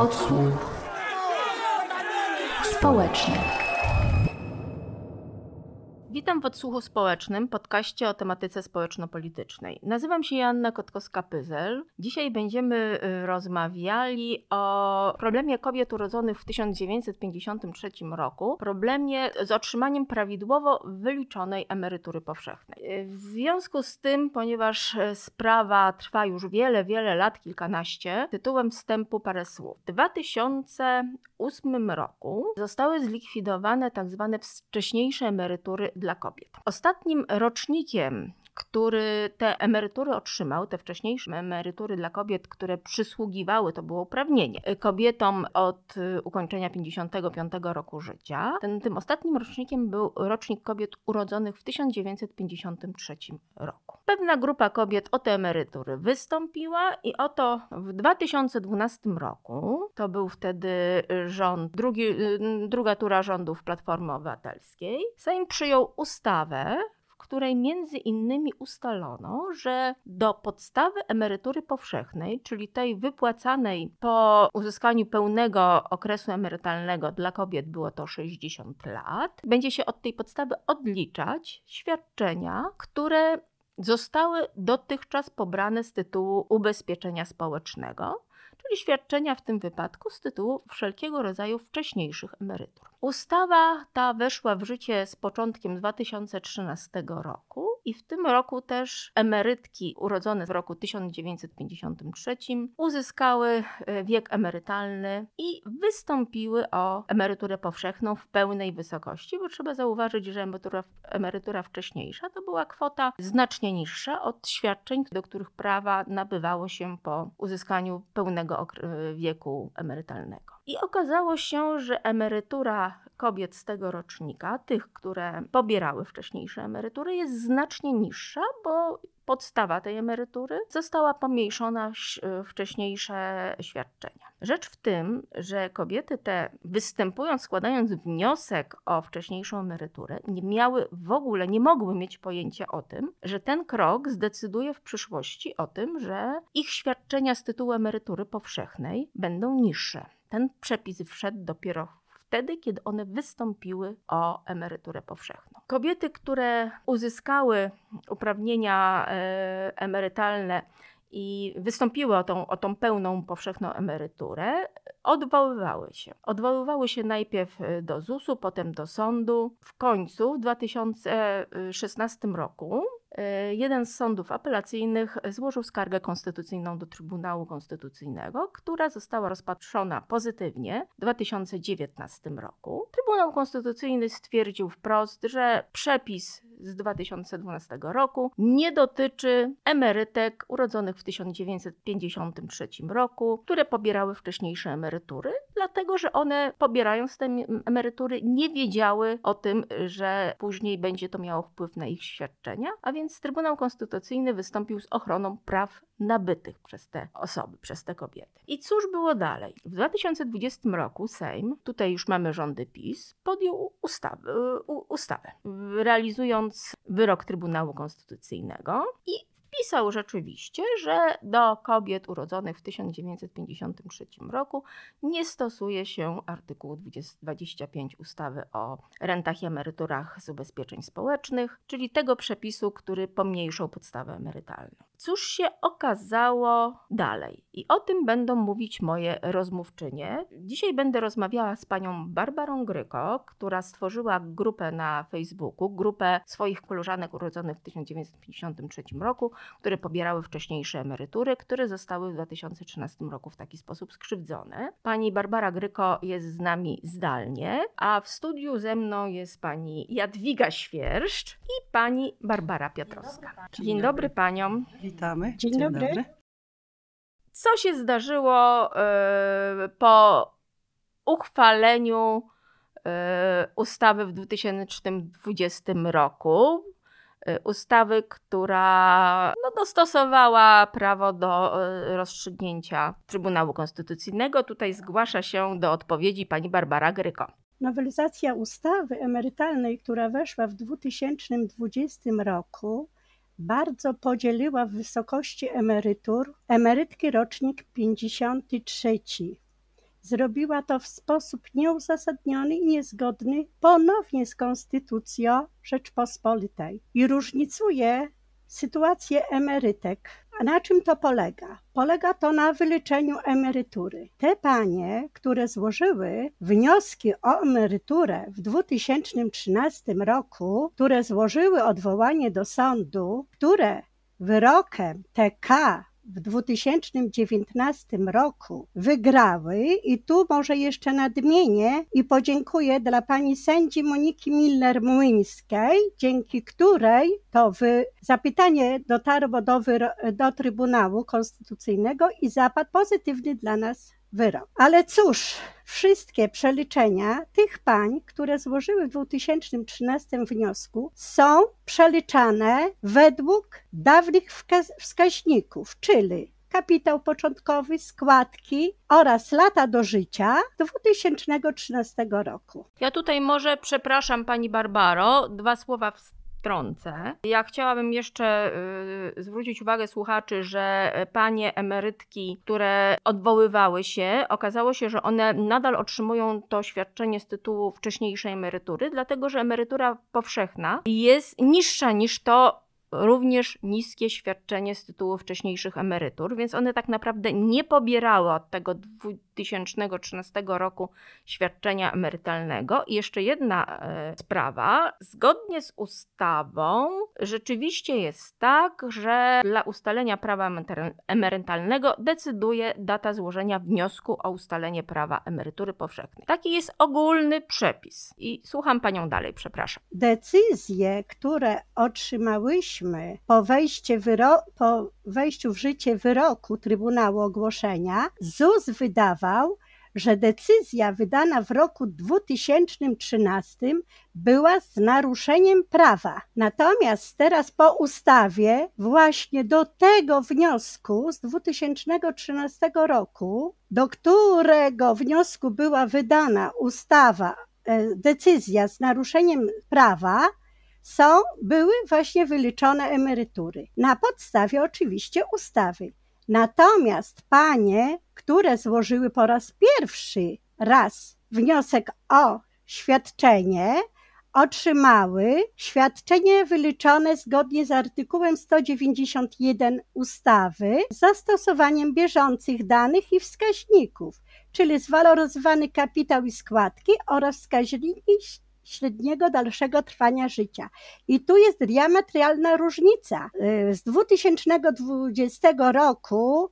Odsłuch społeczny. Witam w odsłuchu społecznym, podcaście o tematyce społeczno-politycznej. Nazywam się Joanna Kotkowska-Pyzel. Dzisiaj będziemy y, rozmawiali o problemie kobiet urodzonych w 1953 roku, problemie z otrzymaniem prawidłowo wyliczonej emerytury powszechnej. W związku z tym, ponieważ y, sprawa trwa już wiele, wiele lat, kilkanaście, tytułem wstępu parę słów. W 2008 roku zostały zlikwidowane tak zwane wcześniejsze emerytury dla kobiet. Ostatnim rocznikiem który te emerytury otrzymał, te wcześniejsze emerytury dla kobiet, które przysługiwały, to było uprawnienie, kobietom od y, ukończenia 55 roku życia. Ten, tym ostatnim rocznikiem był rocznik kobiet urodzonych w 1953 roku. Pewna grupa kobiet o te emerytury wystąpiła i oto w 2012 roku, to był wtedy rząd, drugi, y, druga tura rządów Platformy Obywatelskiej, Sejm przyjął ustawę, której między innymi ustalono, że do podstawy emerytury powszechnej, czyli tej wypłacanej po uzyskaniu pełnego okresu emerytalnego dla kobiet było to 60 lat, będzie się od tej podstawy odliczać świadczenia, które zostały dotychczas pobrane z tytułu ubezpieczenia społecznego czyli świadczenia w tym wypadku z tytułu wszelkiego rodzaju wcześniejszych emerytur. Ustawa ta weszła w życie z początkiem 2013 roku i w tym roku też emerytki urodzone w roku 1953 uzyskały e, wiek emerytalny i wystąpiły o emeryturę powszechną w pełnej wysokości, bo trzeba zauważyć, że emerytura, emerytura wcześniejsza to była kwota znacznie niższa od świadczeń, do których prawa nabywało się po uzyskaniu pełnego wieku emerytalnego. I okazało się, że emerytura kobiet z tego rocznika, tych, które pobierały wcześniejsze emerytury, jest znacznie niższa, bo podstawa tej emerytury została pomniejszona w wcześniejsze świadczenia. Rzecz w tym, że kobiety te występując, składając wniosek o wcześniejszą emeryturę, nie miały w ogóle, nie mogły mieć pojęcia o tym, że ten krok zdecyduje w przyszłości o tym, że ich świadczenia z tytułu emerytury powszechnej będą niższe. Ten przepis wszedł dopiero wtedy, kiedy one wystąpiły o emeryturę powszechną. Kobiety, które uzyskały uprawnienia e, emerytalne i wystąpiły o tą, o tą pełną powszechną emeryturę, odwoływały się. Odwoływały się najpierw e, do ZUS-u, potem do sądu. W końcu w 2016 roku e, jeden z sądów apelacyjnych złożył skargę konstytucyjną do Trybunału Konstytucyjnego, która została rozpatrzona pozytywnie w 2019 roku. Trybunał Konstytucyjny stwierdził wprost, że przepis z 2012 roku nie dotyczy emerytek urodzonych w 1953 roku, które pobierały wcześniejsze emerytury, dlatego że one pobierając te emerytury nie wiedziały o tym, że później będzie to miało wpływ na ich świadczenia, a więc Trybunał Konstytucyjny wystąpił z ochroną praw nabytych przez te osoby, przez te kobiety. I cóż było dalej? W 2020 roku Sejm, tutaj już mamy rządy PiS, podjął ustawę, ustawę realizując wyrok Trybunału Konstytucyjnego i wpisał rzeczywiście, że do kobiet urodzonych w 1953 roku nie stosuje się artykułu 25 ustawy o rentach i emeryturach z ubezpieczeń społecznych, czyli tego przepisu, który pomniejszał podstawę emerytalną. Cóż się okazało dalej? I o tym będą mówić moje rozmówczynie. Dzisiaj będę rozmawiała z panią Barbarą Gryko, która stworzyła grupę na Facebooku, grupę swoich koleżanek urodzonych w 1953 roku, które pobierały wcześniejsze emerytury, które zostały w 2013 roku w taki sposób skrzywdzone. Pani Barbara Gryko jest z nami zdalnie, a w studiu ze mną jest pani Jadwiga Świerszcz i pani Barbara Piotrowska. Dzień, Dzień dobry, dobry paniom. Witamy. Dzień, Dzień dobry. dobry. Co się zdarzyło yy, po uchwaleniu yy, ustawy w 2020 roku? Y, ustawy, która no, dostosowała prawo do rozstrzygnięcia Trybunału Konstytucyjnego. Tutaj zgłasza się do odpowiedzi pani Barbara Gryko. Nowelizacja ustawy emerytalnej, która weszła w 2020 roku, bardzo podzieliła w wysokości emerytur emerytki rocznik 53. zrobiła to w sposób nieuzasadniony i niezgodny ponownie z Konstytucją Rzeczpospolitej i różnicuje sytuację emerytek. Na czym to polega? Polega to na wyliczeniu emerytury. Te panie, które złożyły wnioski o emeryturę w 2013 roku, które złożyły odwołanie do sądu, które wyrokiem TK w 2019 roku wygrały i tu może jeszcze nadmienię i podziękuję dla pani sędzi Moniki Miller-Młyńskiej, dzięki której to wy, zapytanie dotarło do, do Trybunału Konstytucyjnego i zapadł pozytywny dla nas wyrok. Ale cóż, wszystkie przeliczenia tych pań, które złożyły w 2013 wniosku, są przeliczane według dawnych wskaźników, czyli kapitał początkowy, składki oraz lata do życia 2013 roku. Ja tutaj może przepraszam pani Barbaro, dwa słowa w wtrącę. Ja chciałabym jeszcze y, zwrócić uwagę słuchaczy, że panie emerytki, które odwoływały się, okazało się, że one nadal otrzymują to świadczenie z tytułu wcześniejszej emerytury, dlatego że emerytura powszechna jest niższa niż to również niskie świadczenie z tytułu wcześniejszych emerytur, więc one tak naprawdę nie pobierały od tego 2013 roku świadczenia emerytalnego. I jeszcze jedna e, sprawa. Zgodnie z ustawą rzeczywiście jest tak, że dla ustalenia prawa emerytalnego decyduje data złożenia wniosku o ustalenie prawa emerytury powszechnej. Taki jest ogólny przepis. I słucham panią dalej, przepraszam. Decyzje, które otrzymałyśmy po, wyro- po wejściu w życie wyroku Trybunału Ogłoszenia, ZUS wydawał że decyzja wydana w roku 2013 była z naruszeniem prawa. Natomiast teraz po ustawie właśnie do tego wniosku z 2013 roku, do którego wniosku była wydana ustawa, e, decyzja z naruszeniem prawa, są, były właśnie wyliczone emerytury. Na podstawie oczywiście ustawy. Natomiast panie, które złożyły po raz pierwszy raz wniosek o świadczenie, otrzymały świadczenie wyliczone zgodnie z artykułem 191 ustawy z zastosowaniem bieżących danych i wskaźników, czyli zwaloryzowany kapitał i składki oraz wskaźniki średniego dalszego trwania życia. I tu jest diametralna różnica. Y, z 2020 roku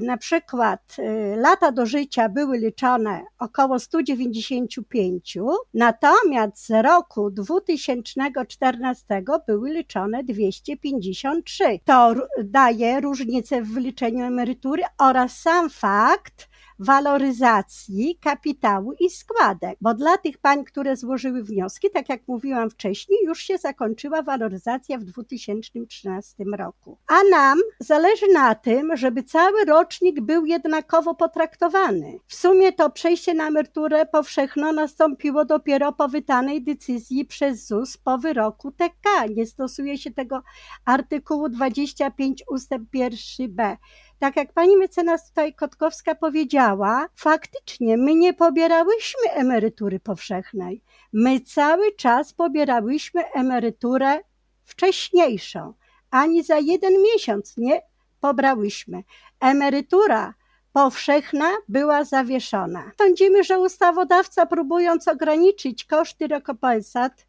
na przykład y, lata do życia były liczone około 195, natomiast z roku 2014 były liczone 253. To daje różnicę w wyliczeniu emerytury oraz sam fakt, waloryzacji kapitału i składek, bo dla tych pań, które złożyły wnioski, tak jak mówiłam wcześniej, już się zakończyła waloryzacja w 2013 roku. A nam zależy na tym, żeby cały rocznik był jednakowo potraktowany. W sumie to przejście na emeryturę powszechną nastąpiło dopiero po wydanej decyzji przez ZUS po wyroku TK. Nie stosuje się tego artykułu 25 ust. 1b tak jak pani mecenas tutaj Kotkowska powiedziała, faktycznie my nie pobierałyśmy emerytury powszechnej. My cały czas pobierałyśmy emeryturę wcześniejszą. Ani za jeden miesiąc nie pobrałyśmy. Emerytura powszechna była zawieszona. Sądzimy, że ustawodawca próbując ograniczyć koszty rekompensat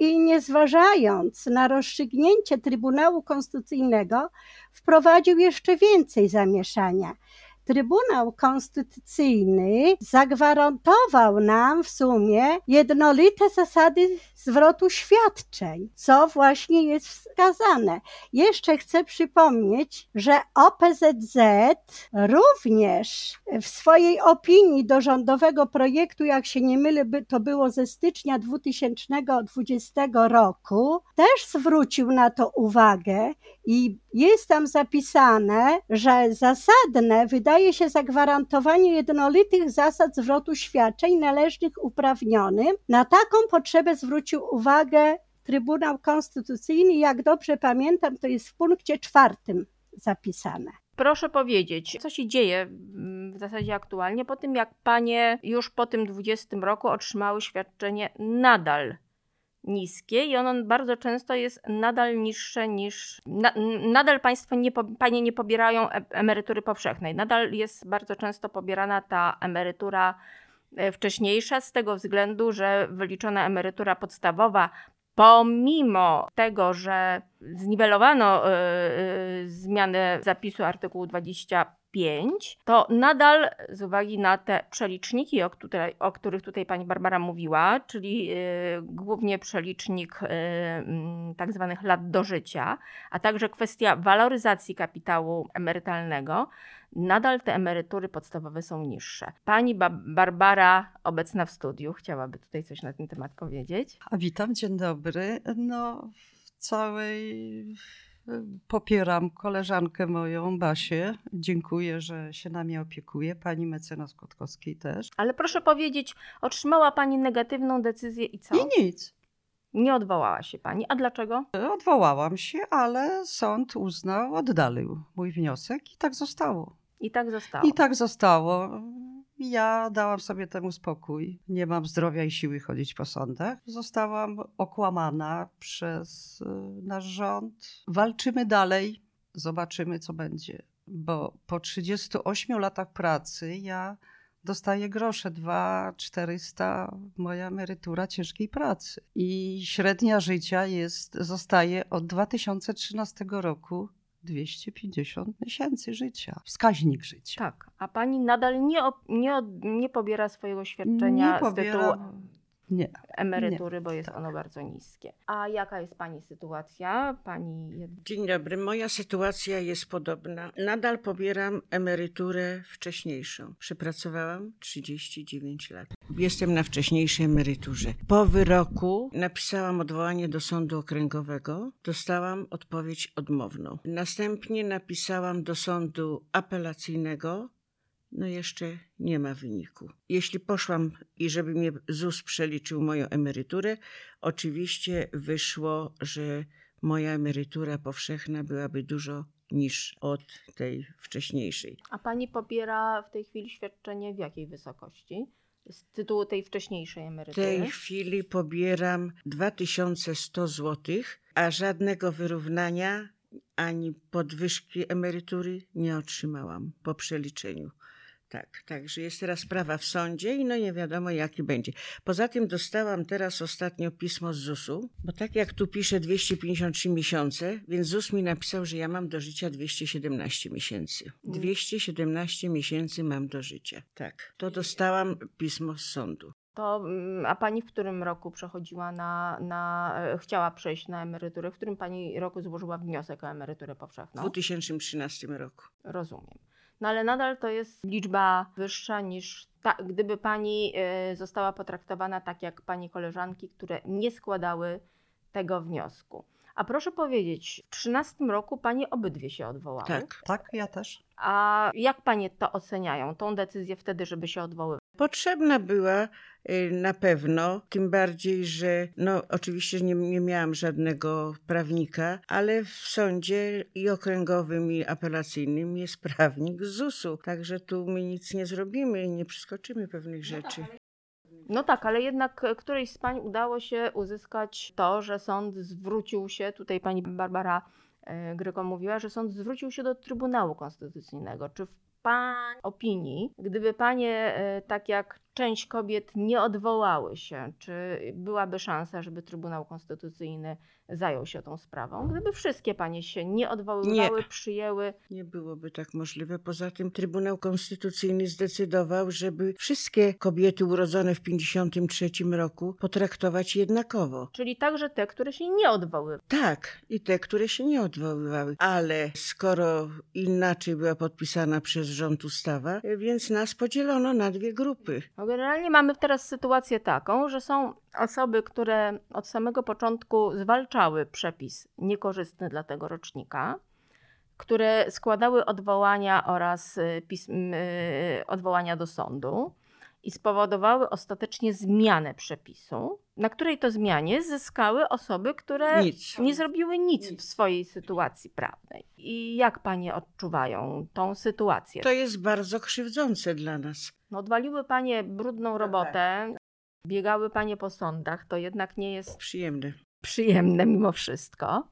i nie zważając na rozstrzygnięcie Trybunału Konstytucyjnego, wprowadził jeszcze więcej zamieszania. Trybunał Konstytucyjny zagwarantował nam w sumie jednolite zasady zwrotu świadczeń, co właśnie jest wskazane. Jeszcze chcę przypomnieć, że OPZZ również w swojej opinii do rządowego projektu, jak się nie mylę, to było ze stycznia 2020 roku, też zwrócił na to uwagę i jest tam zapisane, że zasadne wydaje się zagwarantowanie jednolitych zasad zwrotu świadczeń należnych uprawnionym. Na taką potrzebę zwrócił uwagę Trybunał Konstytucyjny. Jak dobrze pamiętam, to jest w punkcie czwartym zapisane. Proszę powiedzieć, co się dzieje mm, w zasadzie aktualnie po tym, jak panie już po tym 20 roku otrzymały świadczenie nadal niskie i ono bardzo często jest nadal niższe niż. Na, nadal państwo nie, panie nie pobierają e, emerytury powszechnej. Nadal jest bardzo często pobierana ta emerytura wcześniejsza z tego względu, że wyliczona emerytura podstawowa pomimo tego, że zniwelowano y, y, zmianę zapisu artykułu 25, to nadal z uwagi na te przeliczniki, o, które, o których tutaj pani Barbara mówiła, czyli y, głównie przelicznik tak zwanych lat dożycia, a także kwestia waloryzacji kapitału emerytalnego, nadal te emerytury podstawowe są niższe. Pani ba Barbara, obecna w studiu, chciałaby tutaj coś na ten temat powiedzieć. A witam, dzień dobry. No, w całej popieram koleżankę moją, Basię. Dziękuję, że się nami opiekuje. Pani mecenas Kotkowskiej też. Ale proszę powiedzieć, otrzymała Pani negatywną decyzję i co? I nic. Nie odwołała się pani. A dlaczego? Odwołałam się, ale sąd uznał, oddalił mój wniosek i tak zostało. I tak zostało. I tak zostało. Ja dałam sobie temu spokój. Nie mam zdrowia i siły chodzić po sądach. Zostałam okłamana przez y, nasz rząd. Walczymy dalej, zobaczymy, co będzie. Bo po 38 latach pracy ja dostaję grosze 2 400 moja emerytura ciężkiej pracy. I średnia życia jest, zostaje od 2013 roku 250 miesięcy życia, wskaźnik życia. Tak, a pani nadal nie, nie, nie pobiera swojego świadczenia nie z tytułu nie. emerytury, nie. bo jest tak. ono bardzo niskie. A jaka jest Pani sytuacja? Pani... Dzień dobry. Moja sytuacja jest podobna. Nadal pobieram emeryturę wcześniejszą. Przepracowałam 39 lat. Jestem na wcześniejszej emeryturze. Po wyroku napisałam odwołanie do sądu okręgowego. Dostałam odpowiedź odmowną. Następnie napisałam do sądu apelacyjnego no jeszcze nie ma wyniku. Jeśli poszłam i żeby mnie ZUS przeliczył moją emeryturę, oczywiście wyszło, że moja emerytura powszechna byłaby dużo niż od tej wcześniejszej. A pani pobiera w tej chwili świadczenie w jakiej wysokości? Z tytułu tej wcześniejszej emerytury? W tej chwili pobieram 2100 zł, a żadnego wyrównania ani podwyżki emerytury nie otrzymałam po przeliczeniu. Tak, także jest teraz sprawa w sądzie i no nie wiadomo jaki będzie. Poza tym dostałam teraz ostatnio pismo z ZUS-u, bo tak jak tu pisze 253 miesiące, więc ZUS mi napisał, że ja mam do życia 217 miesięcy. 217 mm. miesięcy mam do życia. Tak, to dostałam pismo z sądu. To, mm, a pani w którym roku przechodziła na, na, e, chciała przejść na emeryturę? W którym pani roku złożyła wniosek o emeryturę powszechną? W 2013 roku. Rozumiem no ale nadal to jest liczba wyższa niż ta, gdyby pani y, została potraktowana tak jak pani koleżanki, które nie składały tego wniosku. A proszę powiedzieć, w 2013 roku panie obydwie się odwołały. Tak, tak, ja też. A jak panie to oceniają, tą decyzję wtedy, żeby się odwoływać? Potrzebna była y, na pewno, tym bardziej, że no oczywiście nie, nie miałam żadnego prawnika, ale w sądzie i okręgowym i apelacyjnym jest prawnik z ZUS-u, także tu my nic nie zrobimy, nie przeskoczymy pewnych rzeczy. No tak, ale jednak którejś z pań udało się uzyskać to, że sąd zwrócił się, tutaj pani Barbara e, Gryko mówiła, że sąd zwrócił się do Trybunału Konstytucyjnego. Czy w Pani opinii, gdyby Panie, e, tak jak część kobiet, nie odwołały się, czy byłaby szansa, żeby Trybunał Konstytucyjny zajął się tą sprawą? Gdyby wszystkie Panie się nie odwoływały, nie. przyjęły. Nie byłoby tak możliwe. Poza tym Trybunał Konstytucyjny zdecydował, żeby wszystkie kobiety urodzone w 1953 roku potraktować jednakowo. Czyli także te, które się nie odwoływały. Tak, i te, które się nie odwoływały. Ale skoro inaczej była podpisana przez rząd ustawa, więc nas podzielono na dwie grupy. No generalnie mamy teraz sytuację taką, że są osoby, które od samego początku zwalczały przepis niekorzystny dla tego rocznika, które składały odwołania oraz y, pism, y, odwołania do sądu i spowodowały ostatecznie zmianę przepisu na której to zmianie zyskały osoby, które Nic. nie zrobiły nic, Nic. w swojej sytuacji prawnej. I jak panie odczuwają tą sytuację? To jest bardzo krzywdzące dla nas. No, odwaliły panie brudną robotę, biegały panie po sądach, to jednak nie jest Przyjemne. przyjemne mimo wszystko.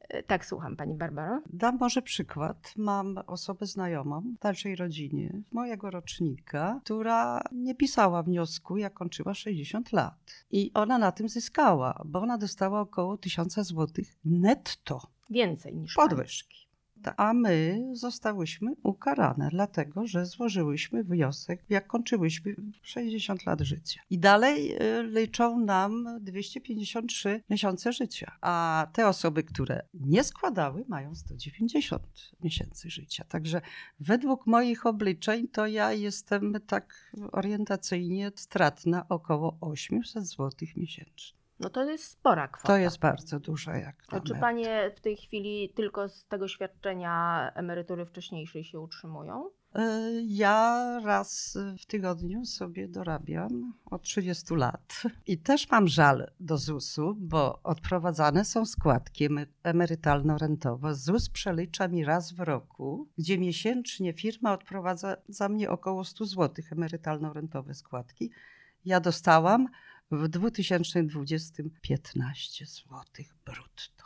E, Tak, słucham pani Barbaro. Dam może przykład. Mam osobę znajomą w dalszej rodzinie, mojego rocznika, która nie pisała wniosku, jak kończyła 60 lat. I ona na tym zyskała, bo ona dostała około 1000 zł netto Więcej niż podwyżki. Tak. A my zostałyśmy ukarane, dlatego że złożyłyśmy wniosek, jak kończyłyśmy 60 lat życia. I dalej y, liczą nam 253 miesiące życia. A te osoby, które nie składały, mają 190 miesięcy życia. Także według moich obliczeń to ja jestem tak orientacyjnie stratna około 800 zł miesięcznie. No to jest spora kwota. To jest bardzo dużo jak na czy panie w tej chwili tylko z tego świadczenia emerytury wcześniejszej się utrzymują? E, Ja raz w tygodniu sobie dorabiam od 30 lat i też mam żal do ZUS-u, bo odprowadzane są składki emerytalno-rentowe. ZUS przelicza mi raz w roku, gdzie miesięcznie firma odprowadza za mnie około 100 zł emerytalno-rentowe składki. Ja dostałam w 2020 15 zł brutto.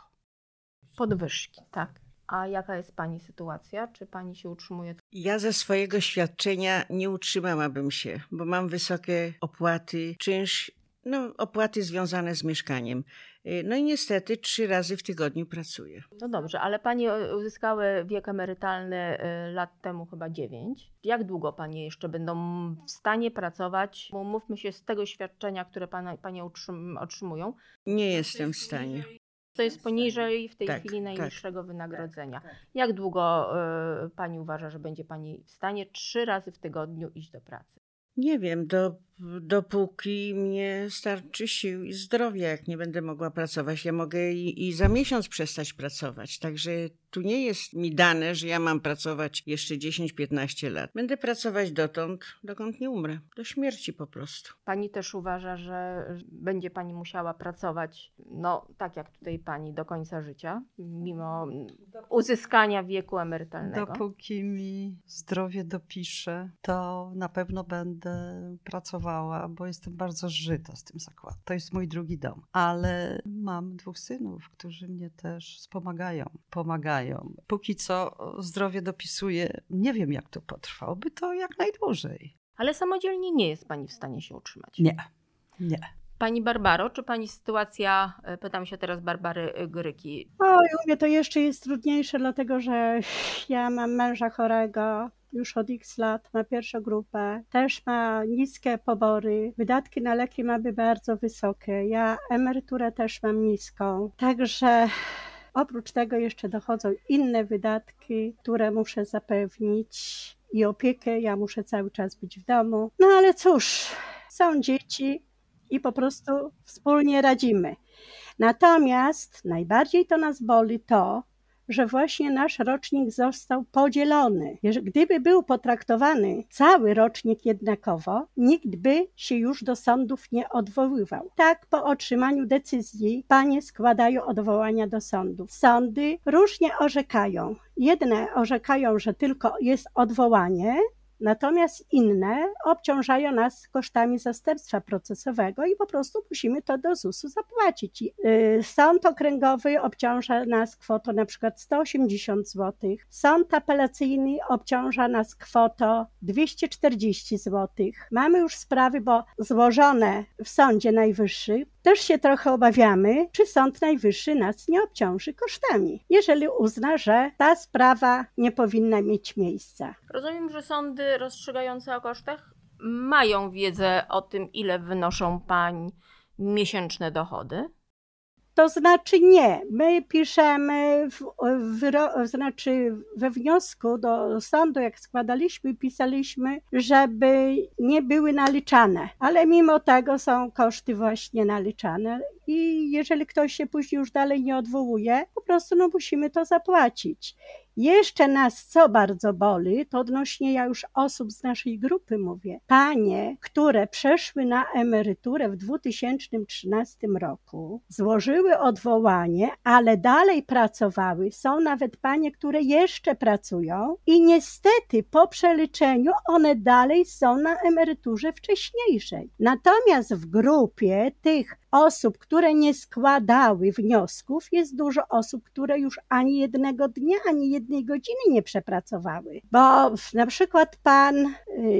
Podwyżki, tak. A jaka jest pani sytuacja? Czy pani się utrzymuje? Ja ze swojego świadczenia nie utrzymałabym się, bo mam wysokie opłaty, czynsz, no opłaty związane z mieszkaniem. Y, No i niestety trzy razy w tygodniu pracuję. No dobrze, ale pani e, uzyskały wiek emerytalny e, lat temu chyba 9. Jak długo panie jeszcze będą w stanie pracować? Bo Mówmy się z tego świadczenia, które pana, panie otrzymują. Nie jestem w stanie. To jest poniżej w tej Tak, chwili tak. najniższego wynagrodzenia. Jak długo e, pani uważa, że będzie pani w stanie trzy razy w tygodniu iść do pracy? Nie wiem, do, dopóki mnie starczy sił i zdrowia, jak nie będę mogła pracować. Ja mogę i, i za miesiąc przestać pracować. Także tu nie jest mi dane, że ja mam pracować jeszcze 10-15 lat. Będę pracować dotąd, dokąd nie umrę. Do śmierci po prostu. Pani też uważa, że będzie pani musiała pracować, no tak jak tutaj pani, do końca życia, mimo uzyskania wieku emerytalnego? Dopóki mi zdrowie dopisze, to na pewno będę pracowała, bo jestem bardzo żyta z tym zakładem. To jest mój drugi dom. Ale mam dwóch synów, którzy mnie też wspomagają, pomagają. Póki co zdrowie dopisuje, nie wiem jak to potrwa, oby to jak najdłużej. Ale samodzielnie nie jest pani w stanie się utrzymać. Nie, nie. Pani Barbaro, czy pani sytuacja, e, pytam się teraz Barbary e, Gryki, Oj, u mnie to jeszcze jest trudniejsze, dlatego że ja mam męża chorego już od x lat, ma pierwszą grupę, też ma niskie pobory, wydatki na leki mamy bardzo wysokie, ja emeryturę też mam niską, także oprócz tego jeszcze dochodzą inne wydatki, które muszę zapewnić i opiekę, ja muszę cały czas być w domu, no ale cóż, są dzieci i po prostu wspólnie radzimy. Natomiast najbardziej to nas boli to, że właśnie nasz rocznik został podzielony. Gdyby był potraktowany cały rocznik jednakowo, nikt by się już do sądów nie odwoływał. Tak, po otrzymaniu decyzji panie składają odwołania do sądów. Sądy różnie orzekają. Jedne orzekają, że tylko jest odwołanie, Natomiast inne obciążają nas kosztami zastępstwa procesowego i po prostu musimy to do ZUS-u zapłacić. Y, Sąd okręgowy obciąża nas kwotą na przykład 180 zł, sąd apelacyjny obciąża nas kwotą 240 zł. Mamy już sprawy, bo złożone w Sądzie Najwyższym, też się trochę obawiamy, czy Sąd Najwyższy nas nie obciąży kosztami, jeżeli uzna, że ta sprawa nie powinna mieć miejsca. Rozumiem, że sądy rozstrzygające o kosztach mają wiedzę o tym, ile wynoszą pań miesięczne dochody. To znaczy nie. My piszemy, w, w, znaczy we wniosku do sądu, jak składaliśmy, pisaliśmy, żeby nie były naliczane, ale mimo tego są koszty właśnie naliczane i jeżeli ktoś się później już dalej nie odwołuje, po prostu no musimy to zapłacić. Jeszcze nas co bardzo boli, to odnośnie ja już osób z naszej grupy mówię. Panie, które przeszły na emeryturę w 2013 roku, złożyły odwołanie, ale dalej pracowały. Są nawet panie, które jeszcze pracują i niestety po przeliczeniu one dalej są na emeryturze wcześniejszej. Natomiast w grupie tych osób, które nie składały wniosków, jest dużo osób, które już ani jednego dnia, ani jednej godziny nie przepracowały. Bo na przykład pan y,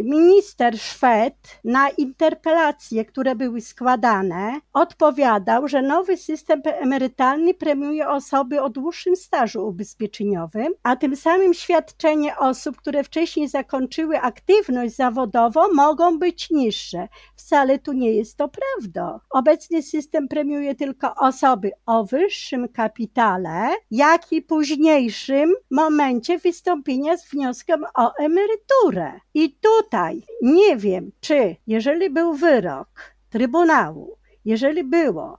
minister Szwed na interpelacje, które były składane, odpowiadał, że nowy system emerytalny premiuje osoby o dłuższym stażu ubezpieczeniowym, a tym samym świadczenie osób, które wcześniej zakończyły aktywność zawodową, mogą być niższe. Wcale tu nie jest to prawdą. Obecnie system premiuje tylko osoby o wyższym kapitale, jak i późniejszym momencie wystąpienia z wnioskiem o emeryturę. I tutaj nie wiem, czy jeżeli był wyrok Trybunału, jeżeli było,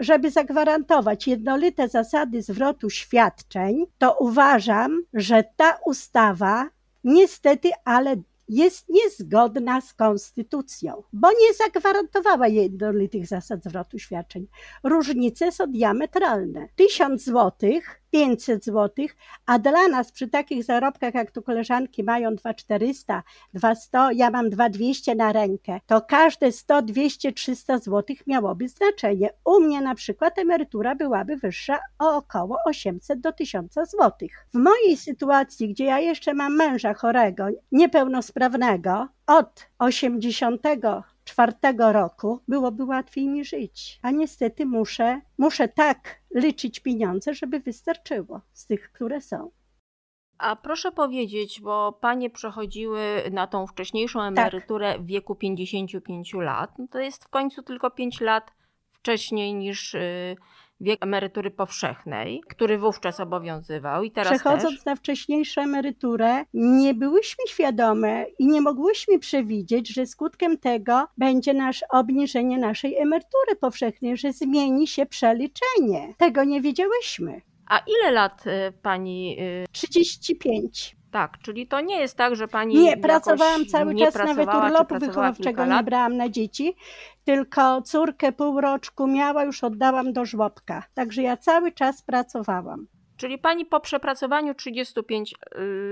żeby zagwarantować jednolite zasady zwrotu świadczeń, to uważam, że ta ustawa niestety, ale jest niezgodna z konstytucją, bo nie zagwarantowała jednolitych zasad zwrotu świadczeń. Różnice są diametralne. 1000 złotych 500 zł, a dla nas przy takich zarobkach, jak tu koleżanki mają 2400, 2100, ja mam 2200 na rękę, to każde 100, 200, 300 zł miałoby znaczenie. U mnie na przykład emerytura byłaby wyższa o około 800 do 1000 zł. W mojej sytuacji, gdzie ja jeszcze mam męża chorego, niepełnosprawnego, od 80 czwartego roku byłoby łatwiej mi żyć. A niestety muszę, muszę tak liczyć pieniądze, żeby wystarczyło z tych, które są. A proszę powiedzieć, bo panie przechodziły na tą wcześniejszą tak. emeryturę tak. w wieku 55 lat, no to jest w końcu tylko 5 lat wcześniej niż y, wiek emerytury powszechnej, który wówczas obowiązywał i teraz Przechodząc też. na wcześniejszą emeryturę, nie byłyśmy świadome i nie mogłyśmy przewidzieć, że skutkiem tego będzie nasz obniżenie naszej emerytury powszechnej, że zmieni się przeliczenie. Tego nie wiedziałyśmy. A ile lat y, pani? 35. Y, tak, czyli to nie jest tak, że pani. Nie, pracowałam cały czas, nawet urlopu wychowawczego nie brałam na dzieci, tylko córkę pół roczku miała, już oddałam do żłobka. Także ja cały czas pracowałam. Czyli pani po przepracowaniu 35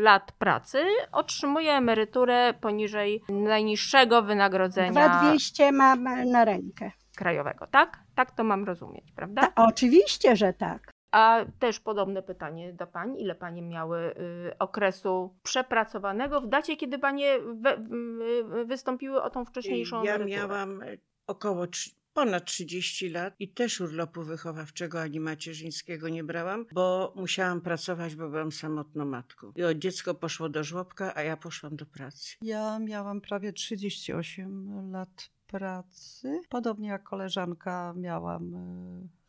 lat pracy otrzymuje emeryturę poniżej najniższego wynagrodzenia. 2200 mam na rękę. Krajowego, tak? Tak to mam rozumieć, prawda? Ta, oczywiście, że tak. A też podobne pytanie do Pani. Ile Panie miały y, okresu przepracowanego w dacie, kiedy Panie we, y, wystąpiły o tą wcześniejszą Ja emeryturę? miałam e, około ponad 30 lat i też urlopu wychowawczego ani macierzyńskiego nie brałam, bo musiałam pracować, bo byłam samotną matką. I od dziecko poszło do żłobka, a ja poszłam do pracy. Ja miałam prawie 38 lat pracy. Podobnie jak koleżanka miałam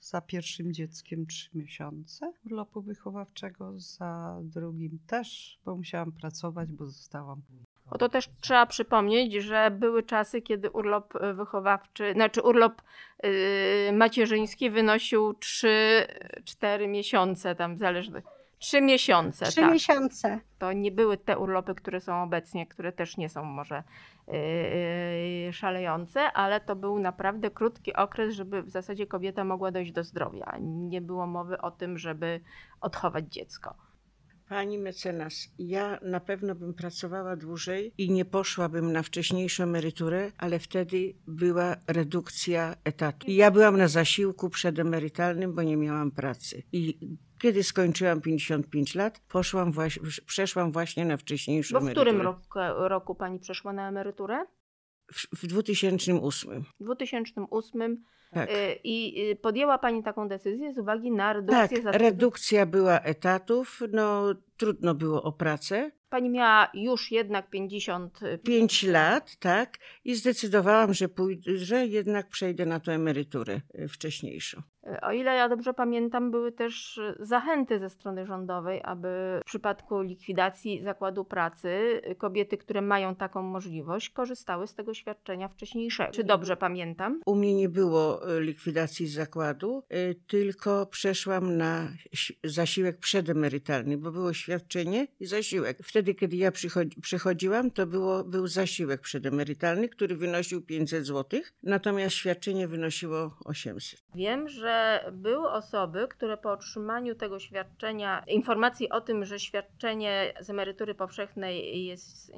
za pierwszym dzieckiem trzy miesiące urlopu wychowawczego, za drugim też, bo musiałam pracować, bo zostałam bo to też trzeba przypomnieć, że były czasy, kiedy urlop e, wychowawczy, znaczy urlop yy, macierzyński wynosił 3-4 miesiące, tam zależnie. Trzy miesiące. Trzy tak. miesiące. To nie były te urlopy, które są obecnie, które też nie są może yy, szalejące, ale to był naprawdę krótki okres, żeby w zasadzie kobieta mogła dojść do zdrowia. Nie było mowy o tym, żeby odchować dziecko. Pani mecenas, ja na pewno bym pracowała dłużej i nie poszłabym na wcześniejszą emeryturę, ale wtedy była redukcja etatu. I ja byłam na zasiłku przedemerytalnym, bo nie miałam pracy. I kiedy skończyłam 55 lat, poszłam właśnie, przeszłam właśnie na wcześniejszą bo emeryturę. W którym roku, roku pani przeszła na emeryturę? W, w 2008. W 2008 tak. Y, I y, podjęła Pani taką decyzję z uwagi na redukcję Tak, redukcja była etatów, no trudno było o pracę. Pani miała już jednak 55 lat, tak, i zdecydowałam, że, pójdę, że jednak przejdę na tę emeryturę y, wcześniejszą. O ile ja dobrze pamiętam, były też zachęty ze strony rządowej, aby w przypadku likwidacji zakładu pracy kobiety, które mają taką możliwość, korzystały z tego świadczenia wcześniejszego. Czy dobrze pamiętam? U mnie nie było y, likwidacji zakładu, tylko przeszłam na zasiłek przedemerytalny, bo było świadczenie i zasiłek. Wtedy, kiedy ja przychodziłam, to było, był zasiłek przedemerytalny, który wynosił 500 zł, natomiast świadczenie wynosiło 800. Wiem, że że były osoby, które po otrzymaniu tego świadczenia, informacji o tym, że świadczenie z emerytury powszechnej jest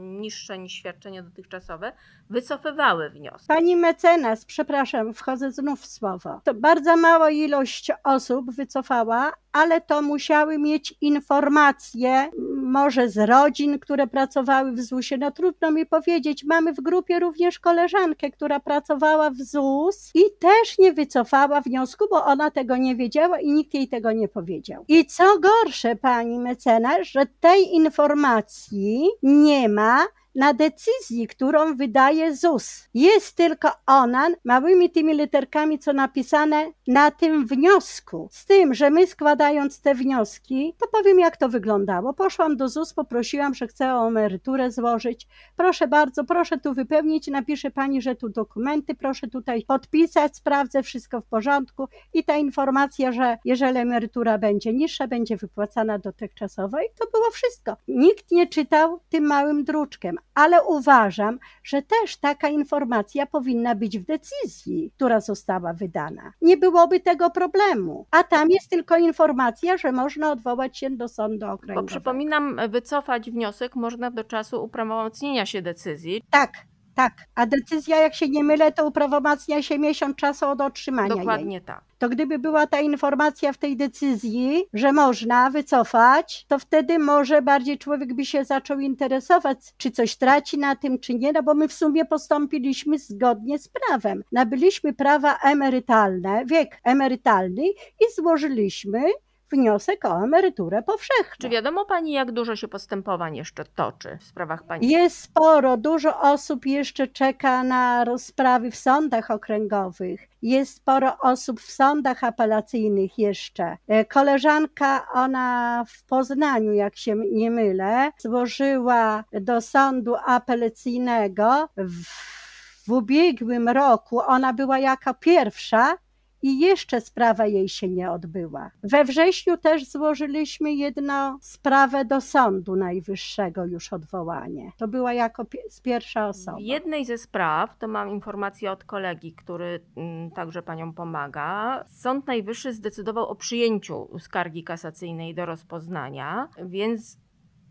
niższe niż świadczenie dotychczasowe, wycofywały wniosek. Pani mecenas, przepraszam, wchodzę znów w słowo. To bardzo mała ilość osób wycofała, ale to musiały mieć informacje, może z rodzin, które pracowały w ZUS-ie. No trudno mi powiedzieć, mamy w grupie również koleżankę, która pracowała w ZUS i też nie wycofała wniosku, bo ona tego nie wiedziała i nikt jej tego nie powiedział. I co gorsze, pani mecenas, że tej informacji nie ma na decyzji, którą wydaje ZUS. Jest tylko ona małymi tymi literkami, co napisane na tym wniosku. Z tym, że my składając te wnioski, to powiem jak to wyglądało. Poszłam do ZUS, poprosiłam, że chcę o emeryturę złożyć. Proszę bardzo, proszę tu wypełnić, napisze pani, że tu dokumenty, proszę tutaj podpisać, sprawdzę, wszystko w porządku i ta informacja, że jeżeli emerytura będzie niższa, będzie wypłacana dotychczasowo i to było wszystko. Nikt nie czytał tym małym druczkiem, ale uważam, że też taka informacja powinna być w decyzji, która została wydana. Nie byłoby tego problemu. A tam jest tylko informacja, że można odwołać się do sądu okręgowego. Bo przypominam, wycofać wniosek można do czasu uprawomocnienia się decyzji. Tak, tak, a decyzja, jak się nie mylę, to uprawomacnia się miesiąc czasu od otrzymania Dokładnie jej. tak. To gdyby była ta informacja w tej decyzji, że można wycofać, to wtedy może bardziej człowiek by się zaczął interesować, czy coś traci na tym, czy nie, no bo my w sumie postąpiliśmy zgodnie z prawem. Nabyliśmy prawa emerytalne, wiek emerytalny i złożyliśmy wniosek o emeryturę powszechną. Czy wiadomo Pani, jak dużo się postępowań jeszcze toczy w sprawach Pani? Jest sporo, dużo osób jeszcze czeka na rozprawy w sądach okręgowych. Jest sporo osób w sądach apelacyjnych jeszcze. E, koleżanka, ona w Poznaniu, jak się nie mylę, złożyła do sądu apelacyjnego w, w ubiegłym roku. Ona była jako pierwsza i jeszcze sprawa jej się nie odbyła. We wrześniu też złożyliśmy jedną sprawę do Sądu Najwyższego już odwołanie. To była jako pierwsza osoba. W jednej ze spraw, to mam informację od kolegi, który mm, także panią pomaga, Sąd Najwyższy zdecydował o przyjęciu skargi kasacyjnej do rozpoznania, więc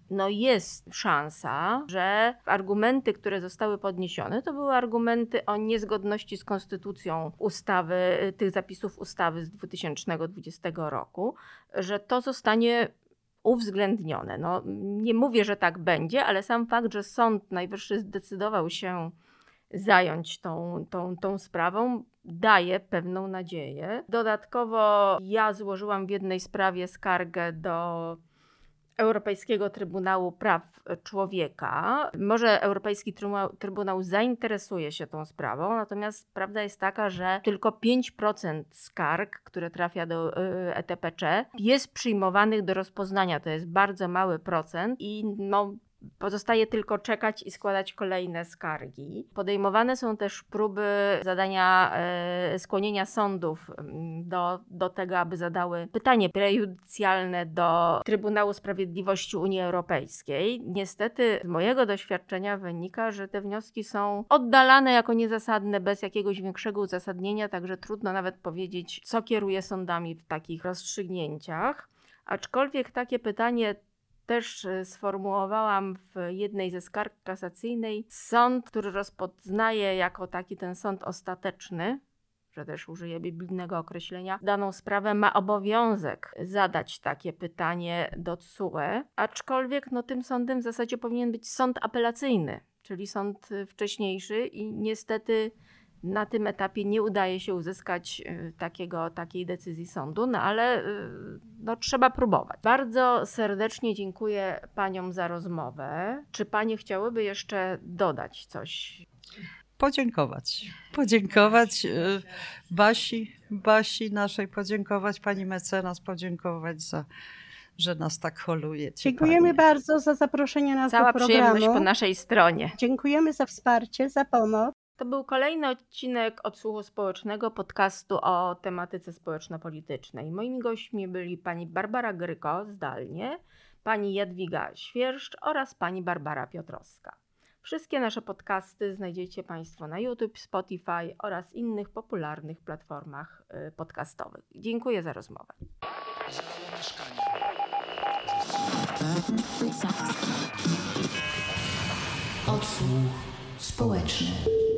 no jest szansa, że argumenty, które zostały podniesione, to były argumenty o niezgodności z konstytucją ustawy, tych zapisów ustawy z 2020 roku, że to zostanie uwzględnione. No, nie mówię, że tak będzie, ale sam fakt, że Sąd Najwyższy zdecydował się zająć tą, tą, tą sprawą, daje pewną nadzieję. Dodatkowo ja złożyłam w jednej sprawie skargę do Europejskiego Trybunału Praw Człowieka. Może Europejski Trybunał, zainteresuje się tą sprawą, natomiast prawda jest taka, że tylko 5% skarg, które trafia do ETPC, jest przyjmowanych do rozpoznania. To jest bardzo mały procent i no, Pozostaje tylko czekać i składać kolejne skargi. Podejmowane są też próby zadania, e, skłonienia sądów mm, do, do tego, aby zadały pytanie prejudycjalne do Trybunału Sprawiedliwości Unii Europejskiej. Niestety z mojego doświadczenia wynika, że te wnioski są oddalane jako niezasadne, bez jakiegoś większego uzasadnienia, także trudno nawet powiedzieć, co kieruje sądami w takich rozstrzygnięciach. Aczkolwiek takie pytanie też e, sformułowałam w jednej ze skarg kasacyjnej. Sąd, który rozpoznaje jako taki ten sąd ostateczny, że też użyję biblijnego określenia, daną sprawę ma obowiązek zadać takie pytanie do TSUE, aczkolwiek no, tym sądem w zasadzie powinien być sąd apelacyjny, czyli sąd wcześniejszy i niestety na tym etapie nie udaje się uzyskać y, takiego, takiej decyzji sądu, no ale y, no, trzeba próbować. Bardzo serdecznie dziękuję Paniom za rozmowę. Czy Panie chciałyby jeszcze dodać coś? podziękować. Podziękować y, Basi, Basi naszej, podziękować pani mecenas, podziękować za, że nas tak holuje. Dziękujemy bardzo za zaproszenie nas Cała do programu. przyjemność po naszej stronie. Dziękujemy za wsparcie, za pomoc. To był kolejny odcinek odsłuchu społecznego podcastu o tematyce społeczno-politycznej. Moimi gośćmi byli pani Barbara Gryko zdalnie, pani Jadwiga Świerszcz oraz pani Barbara Piotrowska. Wszystkie nasze podcasty znajdziecie Państwo na YouTube, Spotify oraz innych popularnych platformach y, podcastowych. Dziękuję za rozmowę. Odsłuch społeczny.